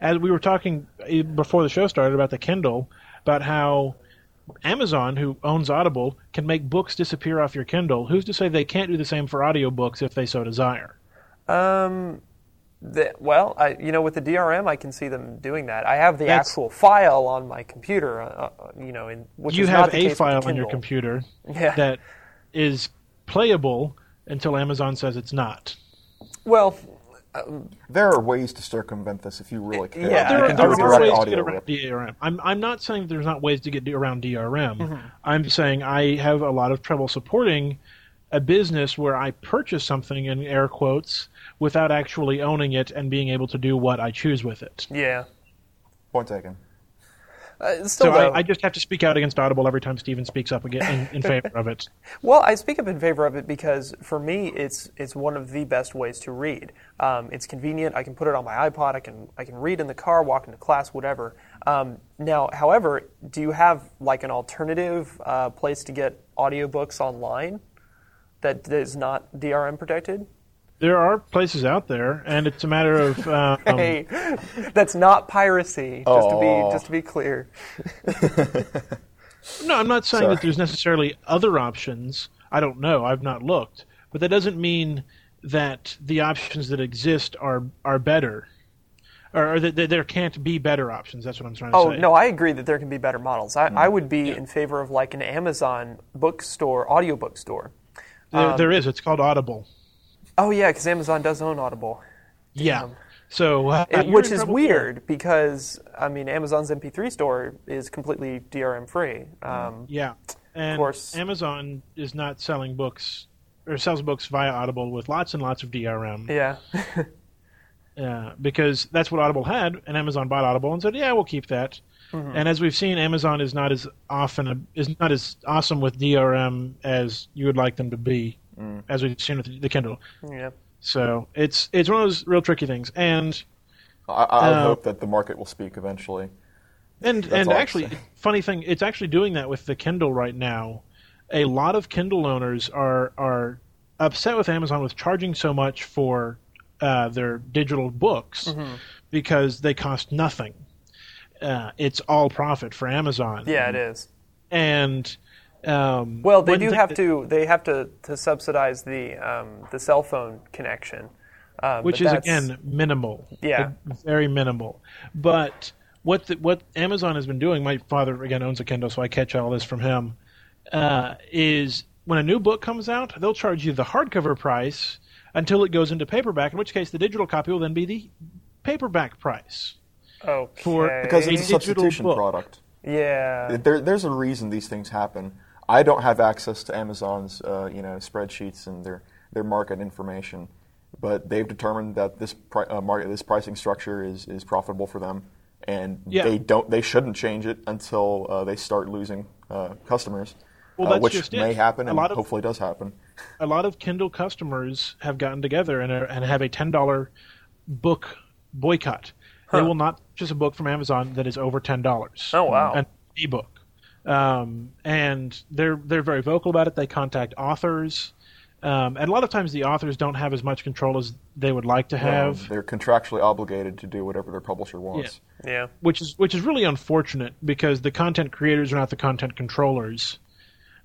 As we were talking eh, before the show started about the Kindle, about how Amazon, who owns Audible, can make books disappear off your Kindle. Who's to say they can't do the same for audiobooks if they so desire? Um, the, well, I, you know, with the DRM, I can see them doing that. I have the That's- actual file on my computer, uh, uh, you know, in, which you have a file on your computer *laughs* Yeah. that is playable until Amazon says it's not. Well, There are ways to circumvent this if you really care. Yeah, there are, can there do a are ways to get around rip. DRM. I'm, I'm not saying there's not ways to get around DRM. Mm-hmm. I'm saying I have a lot of trouble supporting a business where I purchase something in air quotes without actually owning it and being able to do what I choose with it. yeah. Point taken. Uh, still, So I, I just have to speak out against Audible every time Steven speaks up again in, in favor of it. *laughs* Well, I speak up in favor of it because for me, it's it's one of the best ways to read. Um, it's convenient. I can put it on my iPod. I can I can read in the car, walk into class, whatever. Um, now, however, do you have like an alternative uh, place to get audiobooks online that is not DRM protected? There are places out there, and it's a matter of *laughs* um, Hey, that's not piracy. Just to be just to be clear. *laughs* No, I'm not saying Sorry. that there's necessarily other options. I don't know. I've not looked, but that doesn't mean that the options that exist are are better, or, or that, that there can't be better options. That's what I'm trying to Oh say. Oh no, I agree that there can be better models. I, I would be in favor of like an Amazon bookstore, audiobook store. there, there is. It's called Audible. Oh yeah, because Amazon does own Audible, Yeah. So, uh, It- which is weird because I mean Amazon's MP3 store is completely DRM free. Um, Yeah, and of course. Amazon is not selling books or sells books via Audible with lots and lots of DRM. yeah, *laughs* Uh, because that's what Audible had, and Amazon bought Audible and said, "Yeah, we'll keep that." Mm-hmm. And as we've seen, Amazon is not as often a, is not as awesome with DRM as you would like them to be, Mm. as we've seen with the Kindle. yeah. So it's it's one of those real tricky things, and I, I Uh, hope that the market will speak eventually. and That's and actually, *laughs* funny thing, it's actually doing that with the Kindle right now. A lot of Kindle owners are are upset with Amazon with charging so much for uh, their digital books Mm-hmm. because they cost nothing. Uh, it's all profit for Amazon. Yeah, it is. and um, Well, they do think have to. They have to, to subsidize the um, the cell phone connection, um, which is again minimal. Yeah. very minimal. But what the, what Amazon has been doing, my father again owns a Kindle, so I catch all this from him. Uh, is when a new book comes out, they'll charge you the hardcover price until it goes into paperback. In which case, the digital copy will then be the paperback price. Okay. for- because a it's a digital substitution book. product. yeah, There, there's a reason these things happen. I don't have access to Amazon's, uh, you know, spreadsheets and their their market information, but they've determined that this pri- uh, market, this pricing structure is, is profitable for them, and Yeah. they don't they shouldn't change it until uh, they start losing uh, customers, Well, uh, which may it. happen A and lot of- hopefully does happen. a lot of Kindle customers have gotten together and, are, and have a ten dollar book boycott. They will not purchase a book from Amazon that is over ten dollars. Oh, wow. An ebook, um, and they're they're very vocal about it. They contact authors, um, and a lot of times the authors don't have as much control as they would like to have. Um, they're contractually obligated to do whatever their publisher wants. yeah. which is which is really unfortunate because the content creators are not the content controllers.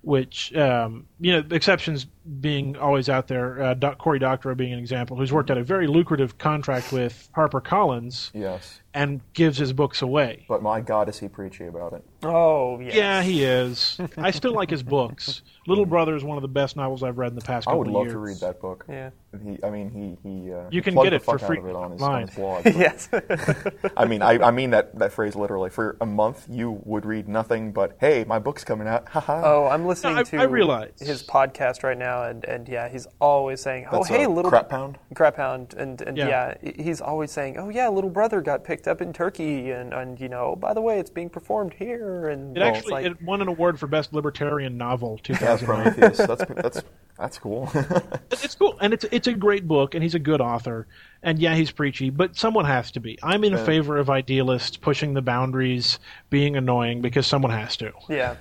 Which um, you know, exceptions being always out there. Uh, Doc, Cory Doctorow being an example, who's worked out a very lucrative contract with HarperCollins Yes, and gives his books away. but my God, is he preachy about it? Oh, yes. Yeah, he is. I still like his books. *laughs* Little Brother is one of the best novels I've read in the past I would love years. to read that book. Yeah. He, I mean, he he. Uh, You can get the it for fuck out free of it on his, on his blog. *laughs* yes. *laughs* I mean, I, I mean that, that phrase literally. For a month, you would read nothing but, "Hey, my book's coming out." Haha. oh, I'm listening I- to I realize. his podcast right now, and, and yeah, he's always saying, "Oh, That's hey, a little crap pound. crap hound," and and Yeah. yeah. he's always saying, "Oh yeah, little brother got picked up in Turkey, and and you know, by the way, it's being performed here." And It well, actually like, it won an award for best libertarian novel *laughs* Yeah, Prometheus. That's that's that's cool. *laughs* It's cool, and it's it's a great book, and he's a good author. And yeah, he's preachy, but someone has to be. I'm in Yeah. favor of idealists pushing the boundaries, being annoying because someone has to. Yeah.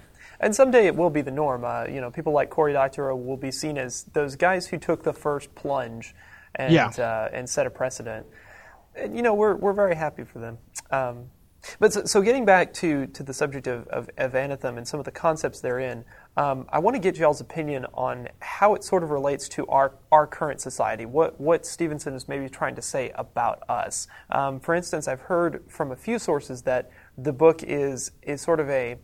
And someday it will be the norm. Uh, you know, people like Cory Doctorow will be seen as those guys who took the first plunge and Yeah. uh, and set a precedent. And you know, we're we're very happy for them. Um, but so, so getting back to, to the subject of, of, of Anathem and some of the concepts therein, um, I want to get y'all's opinion on how it sort of relates to our, our current society, what, what Stephenson is maybe trying to say about us. Um, for instance, I've heard from a few sources that the book is, is sort of a,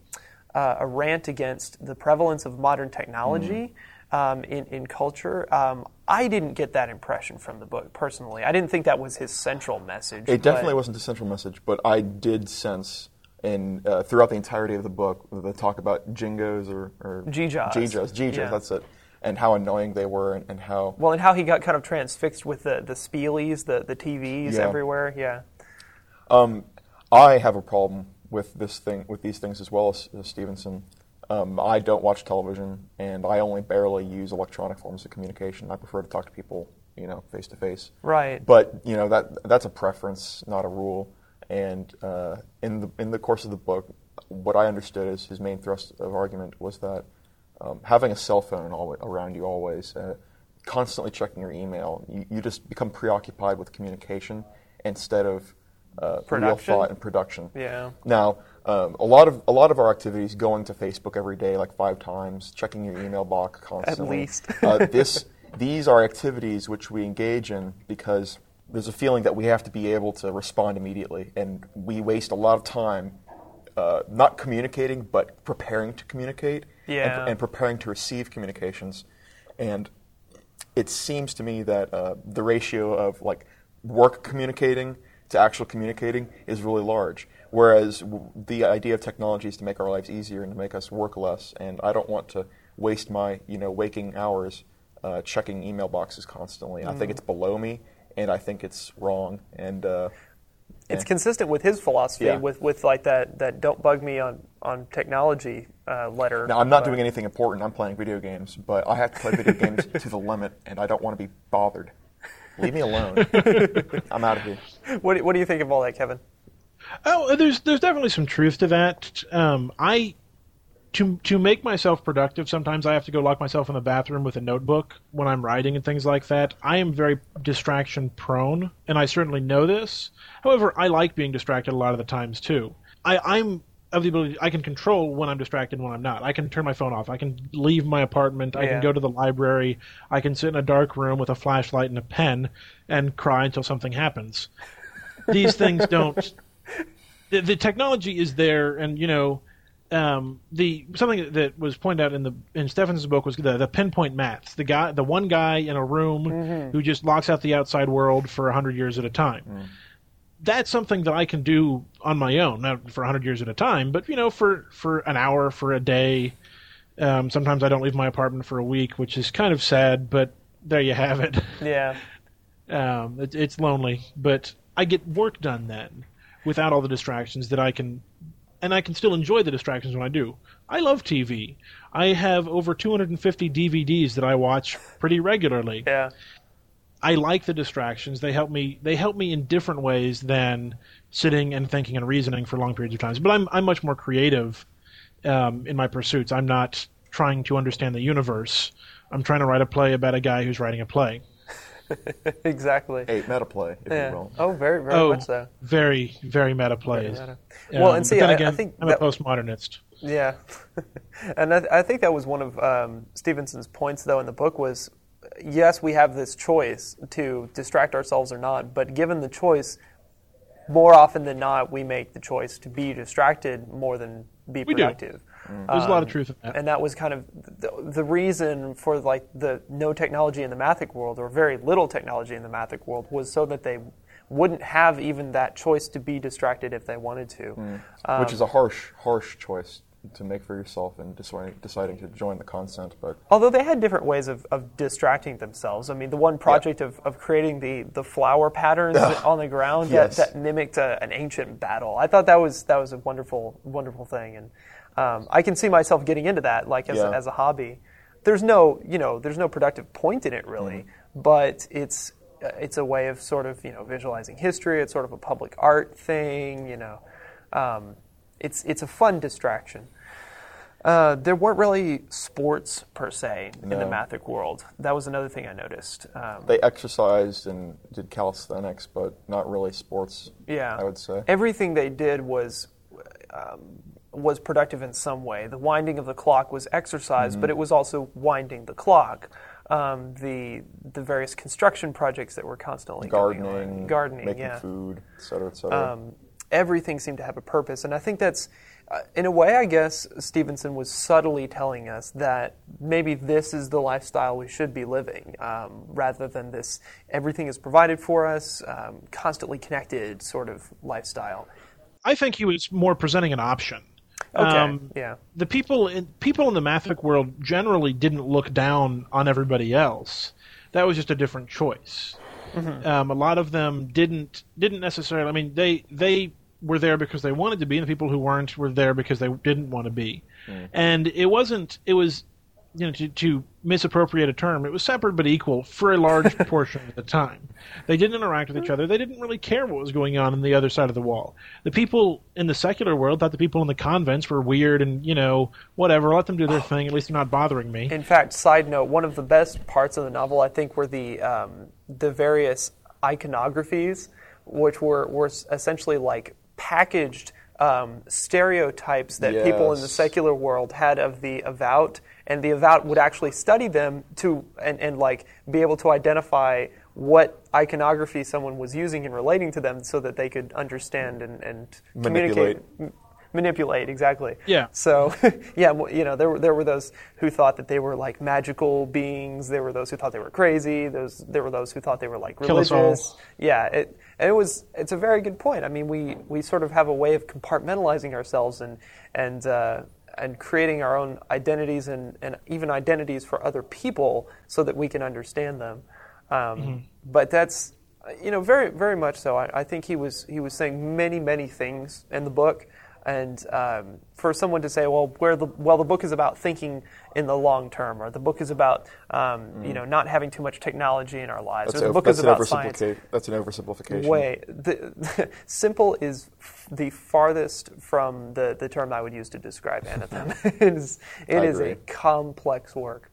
uh, a rant against the prevalence of modern technology um, in, in culture. Um, I didn't get that impression from the book personally. I didn't think that was his central message. It definitely wasn't the central message, but I did sense in uh, throughout the entirety of the book the talk about jingos or, or jeejaws. jeejaws, jeejaws, Yeah. that's it, and how annoying they were, and, and how Well, and how he got kind of transfixed with the, the speelies, the, the TVs Yeah. everywhere. Yeah. um, I have a problem with this thing, with these things as well as, as Stephenson. Um, I don't watch television, and I only barely use electronic forms of communication. I prefer to talk to people, you know, face to face. Right. But you know that that's a preference, not a rule. And uh, in the in the course of the book, what I understood as his main thrust of argument was that um, having a cell phone all, around you always, uh, constantly checking your email, you, you just become preoccupied with communication instead of uh, real thought and production. Yeah. Now, um, a lot of a lot of our activities, going to Facebook every day, like five times, checking your email box constantly. least. uh, this these are activities which we engage in because there's a feeling that we have to be able to respond immediately, and we waste a lot of time uh, not communicating, but preparing to communicate and- and, preparing to receive communications. And it seems to me that uh, the ratio of like work communicating to actual communicating is really large. Whereas w- the idea of technology is to make our lives easier and to make us work less. And I don't want to waste my you know waking hours uh, checking email boxes constantly. I Mm. think it's below me, and I think it's wrong. And uh, It's Yeah. consistent with his philosophy, Yeah. with, with like that, that don't bug me on, on technology uh, letter. now I'm not doing anything important. I'm playing video games, but I have to play video games *laughs* to the limit, and I don't want to be bothered. Leave me alone. *laughs* I'm out of here. What, do- what do you think of all that, Kevin? Oh, there's there's definitely some truth to that. Um, I to to make myself productive, sometimes I have to go lock myself in the bathroom with a notebook when I'm writing and things like that. I am very distraction prone, and I certainly know this. However, I like being distracted a lot of the times too. I, I'm of the ability I can control when I'm distracted and when I'm not. I can turn my phone off. I can leave my apartment. I can go to the library. I can sit in a dark room with a flashlight and a pen and cry until something happens. These things don't. *laughs* The, the technology is there, and you know, um, the something that was pointed out in the in Stephenson's book was the, the pinpoint maths. The guy, the one guy in a room who just locks out the outside world for hundred years at a time that's something that I can do on my own, not for 100 years at a time, but you know, for for an hour, for a day. Um, sometimes I don't leave my apartment for a week, which is kind of sad, but there you have it. *laughs* Yeah. Um, it it's lonely, but I get work done then without all the distractions that I can, and I can still enjoy the distractions when I do. I love TV. I have over 250 DVDs that I watch pretty regularly. Yeah. I like the distractions. They help me. They help me in different ways than sitting and thinking and reasoning for long periods of time. But I'm I'm much more creative um, in my pursuits. I'm not trying to understand the universe. I'm trying to write a play about a guy who's writing a play. *laughs* Exactly. A meta play, if Yeah. you will. Oh, very, very oh, much so. very very meta plays. meta. Well, and Um, see, but then I- I think I'm that- a postmodernist. Yeah, *laughs* and I, I think that was one of um, Stephenson's points, though, in the book was, yes, we have this choice to distract ourselves or not, but given the choice, more often than not, we make the choice to be distracted more than be We do. productive. There's a lot of truth in that. And that was kind of the, the reason for like the no technology in the mathic world, or very little technology in the mathic world, was so that they wouldn't have even that choice to be distracted if they wanted to. Um, Which is a harsh, harsh choice to make for yourself in deciding, deciding to join the concent. But Although they had different ways of, of distracting themselves. I mean, the one project of, of creating the, the flower patterns on the ground Yes. that, that mimicked a, an ancient battle. I thought that was that was a wonderful wonderful thing, and um, I can see myself getting into that like as, Yeah. a, as a hobby. There's no you know there's no productive point in it really, but it's uh, it's a way of sort of you know visualizing history. It's sort of a public art thing. You know, um, it's it's a fun distraction. Uh, there weren't really sports per se in the mathic world. That was another thing I noticed. Um, they exercised and did calisthenics, but not really sports. yeah, I would say. everything they did was um, was productive in some way. The winding of the clock was exercise, Mm-hmm. but it was also winding the clock. Um, the the various construction projects that were constantly. Gardening, gardening, making yeah. food, et cetera, et cetera. Everything seemed to have a purpose. And I think that's, uh, in a way, I guess Stephenson was subtly telling us that maybe this is the lifestyle we should be living, um, rather than this everything is provided for us, um, constantly connected sort of lifestyle. I think he was more presenting an option. Okay, Um, yeah. the people in people in the mathic world generally didn't look down on everybody else. That was just a different choice. Um, a lot of them didn't didn't necessarily. I mean, they they were there because they wanted to be, and the people who weren't were there because they didn't want to be. And it wasn't. It was, you know, to, to misappropriate a term, it was separate but equal for a large *laughs* portion of the time. They didn't interact with each other. They didn't really care what was going on on the other side of the wall. The people in the secular world thought the people in the concents were weird and you know whatever. Let them do their thing. At least they're not bothering me. In fact, side note, one of the best parts of the novel, I think, were the um, the various iconographies, which were were essentially like packaged um, stereotypes that people in the secular world had of the avout, and the avout would actually study them to and, and like be able to identify what iconography someone was using and relating to them, so that they could understand and, and communicate. Manipulate. Exactly. Yeah. So, *laughs* yeah, you know, there were there were those who thought that they were like magical beings. There were those who thought they were crazy. Those there were those who thought they were like religious. Yeah, it and it was it's a very good point. I mean, we we sort of have a way of compartmentalizing ourselves and and uh, and creating our own identities and and even identities for other people so that we can understand them. Um, Mm-hmm. But that's you know very very much so. I, I think he was he was saying many many things in the book. And um, for someone to say, well, where the well, the book is about thinking in the long term, or the book is about um, you know not having too much technology in our lives, That's, or the book that's is an about science. oversimplification. That's an oversimplification. Way the, *laughs* simple is f- the farthest from the, the term I would use to describe Anathem. *laughs* *laughs* it is, it I is a complex work.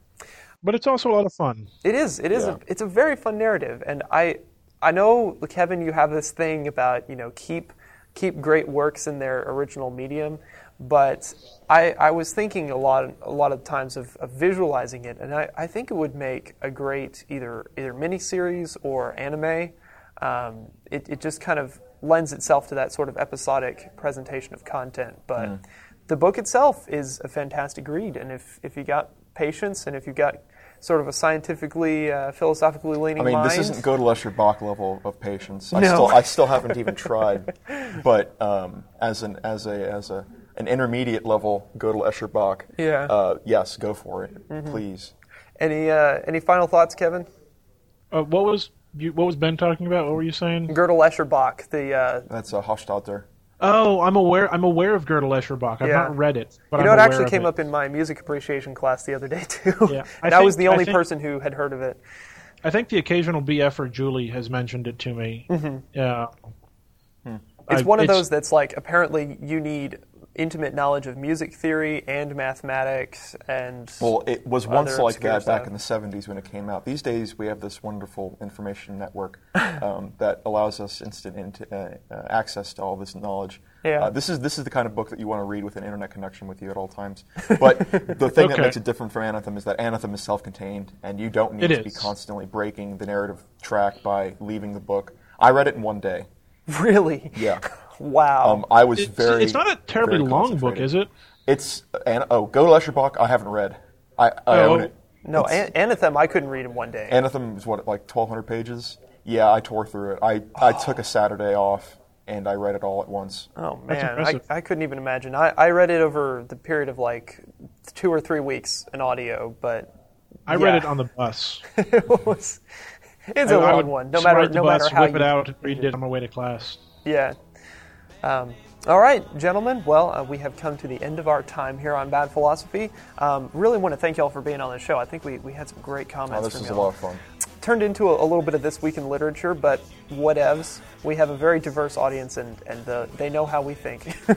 But it's also a lot of fun. It is. It is. Yeah. A, it's a very fun narrative, and I, I know Kevin, you have this thing about you know keep keep great works in their original medium, but I, I was thinking a lot a lot of times of, of visualizing it, and I, I think it would make a great either either miniseries or anime. Um, it it just kind of lends itself to that sort of episodic presentation of content, but. The book itself is a fantastic read, and if, if you got patience and if you got sort of a scientifically, uh, philosophically leaning I mean, mind, this isn't Godel Bach level of patience. I No. still, I still haven't even *laughs* tried. But um, as an as a as a an intermediate level Godel Bach, Yeah. Mm-hmm. uh, yes, go for it, please. any uh, any final thoughts, Kevin? Uh, what was you, what was Ben talking about? What were you saying? Gödel Escher Bach, the uh, That's a Hofstadter. Oh, I'm aware. I'm aware of Gödel Escher Bach. I've Yeah. not read it, but you I'm know, it aware actually came it. up in my music appreciation class the other day *laughs* too. Yeah. I and I was the only think- person who had heard of it. I think the occasional BF or Julie has mentioned it to me. Mm-hmm. Yeah. Hmm. It's I- one of it's- those that's like apparently you need intimate knowledge of music theory and mathematics and Well, it was once like that stuff. back in the 70s when it came out. These days, we have this wonderful information network *laughs* um, that allows us instant into, uh, uh, access to all this knowledge. Yeah. Uh, this is this is the kind of book that you want to read with an internet connection with you at all times. But *laughs* the thing that makes it different from Anathem is that Anathem is self-contained, and you don't need It to be constantly breaking the narrative track by leaving the book. I read it in one day. really, Yeah. *laughs* wow. Um, I was It's, very. it's not a terribly long book, is it? It's an, oh, Gödel Escher Bach. I haven't read. I, I Oh. own it. no, It's- An- Anathem I couldn't read in one day. Anathem is what like 1,200 pages. Yeah, I tore through it. I, I took a Saturday off and I read it all at once. Oh man, I. I couldn't even imagine. I, I read it over the period of like two or three weeks in audio, but I read it on the bus. *laughs* it was it's a I- I long would one. No just matter no bus, matter how whip you it out, read it on my way to class. Yeah. Um, all right, gentlemen. Well, uh, we have come to the end of our time here on Bad Philosophy. Um, really want to thank y'all for being on the show. I think we, we had some great Oh, comments this from was a y'all. lot of fun. Turned into a, a little bit of this week in literature, but whatevs. We have a very diverse audience, and and uh, they know how we think. *laughs*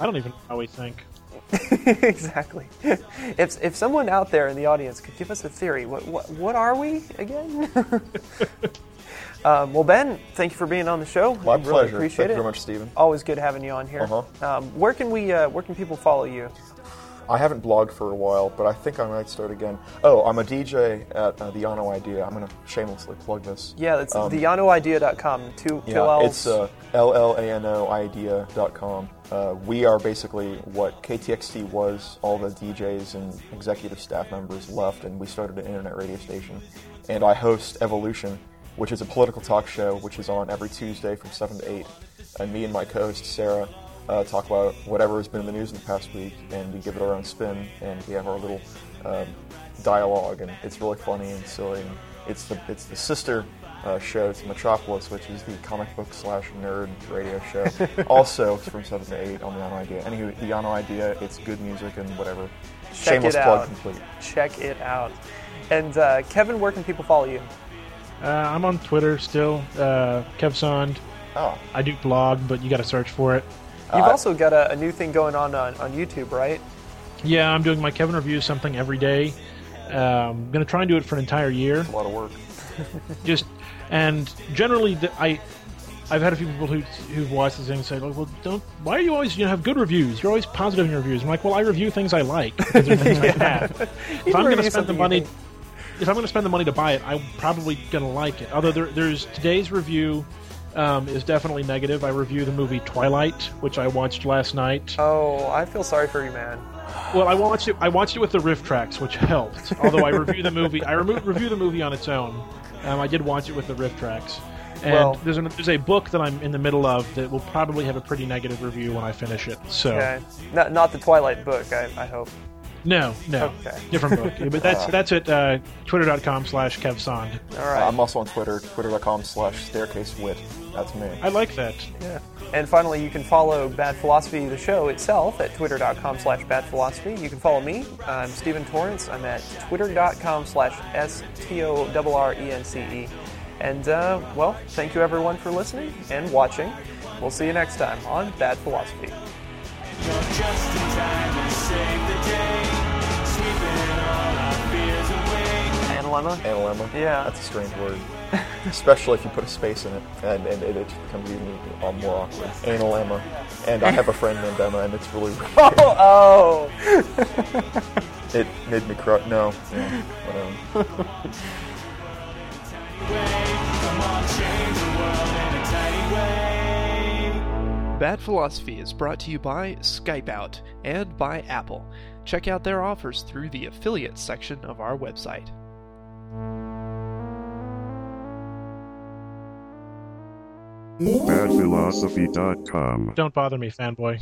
I don't even know how we think. *laughs* exactly. If if someone out there in the audience could give us a theory, what what, what are we again? *laughs* um, well, Ben, thank you for being on the show. My really pleasure. Appreciate Thank it. you very much, Stephen. Always good having you on here. Uh-huh. Um, where can we uh, where can people follow you? I haven't blogged for a while, but I think I might start again. Oh, I'm a DJ at uh, the Llano Idea. I'm going to shamelessly plug this. Yeah, that's Um, theyanoidea.com. Two two Yeah, L's. it's uh, llanoidea.com. Uh, we are basically what KTXT was. All the DJs and executive staff members left, and we started an internet radio station. And I host Evolution, which is a political talk show, which is on every Tuesday from 7 to 8. And me and my co-host Sarah uh, talk about whatever has been in the news in the past week, and we give it our own spin, and we have our little um, dialogue, and it's really funny and silly. And it's the it's the sister uh, show to Metropolis, which is the comic book slash nerd radio show. *laughs* also, it's from seven to eight on the Llano Idea. Anywho, the Llano Idea, it's good music and whatever. Check Shameless plug out. complete. Check it out. And uh, Kevin, where can people follow you? Uh, I'm on Twitter still, uh, KevSond. Oh, I do blog, but you got to search for it. You've Uh, also got a, a new thing going on, on on YouTube, right? Yeah, I'm doing my Kevin reviews something every day. Um, I'm gonna try and do it for an entire year. a lot of work. *laughs* Just and generally, the, I I've had a few people who who've watched this thing and say, "Well, well, don't. Why are you always you know have good reviews? You're always positive in your reviews." I'm like, "Well, I review things I like *laughs* because they're *laughs* I. If You I'm gonna spend the money." think- If I'm going to spend the money to buy it, I'm probably going to like it. Although there, there's today's review um, is definitely negative. I review the movie Twilight, which I watched last night. Oh, I feel sorry for you, man. Well, I watched it. I watched it with the riff tracks, which helped. Although I review the movie, I remo- review the movie on its own. Um, I did watch it with the riff tracks. And Well- there's, an, there's a book that I'm in the middle of that will probably have a pretty negative review when I finish it. So Okay, not not the Twilight book. I, I hope. No, no, Okay. different book. *laughs* but that's that's at uh, twitter.com slash kevsond. All right. Uh. I'm also on Twitter, twitter.com slash staircasewit. That's me. I like that. Yeah. And finally, you can follow Bad Philosophy, the show itself, at twitter.com slash badphilosophy. You can follow me. I'm Stephen Torrence. I'm at twitter.com slash S-T-O-R-R-E-N-C-E. And, uh, well, thank you everyone for listening and watching. We'll see you next time on Bad Philosophy. Analemma? Analemma. Yeah. That's a strange word. *laughs* Especially if you put a space in it, and, and it, it just becomes even uh, more awkward. Analemma. And I have a friend named Emma, and it's really weird. *laughs* Oh, oh! *laughs* It made me cry. No. Yeah, whatever. Come on, change the world in a tiny way. Bad Philosophy is brought to you by Skype Out and by Apple. Check out their offers through the affiliate section of our website. badphilosophy.com. Don't bother me, fanboy.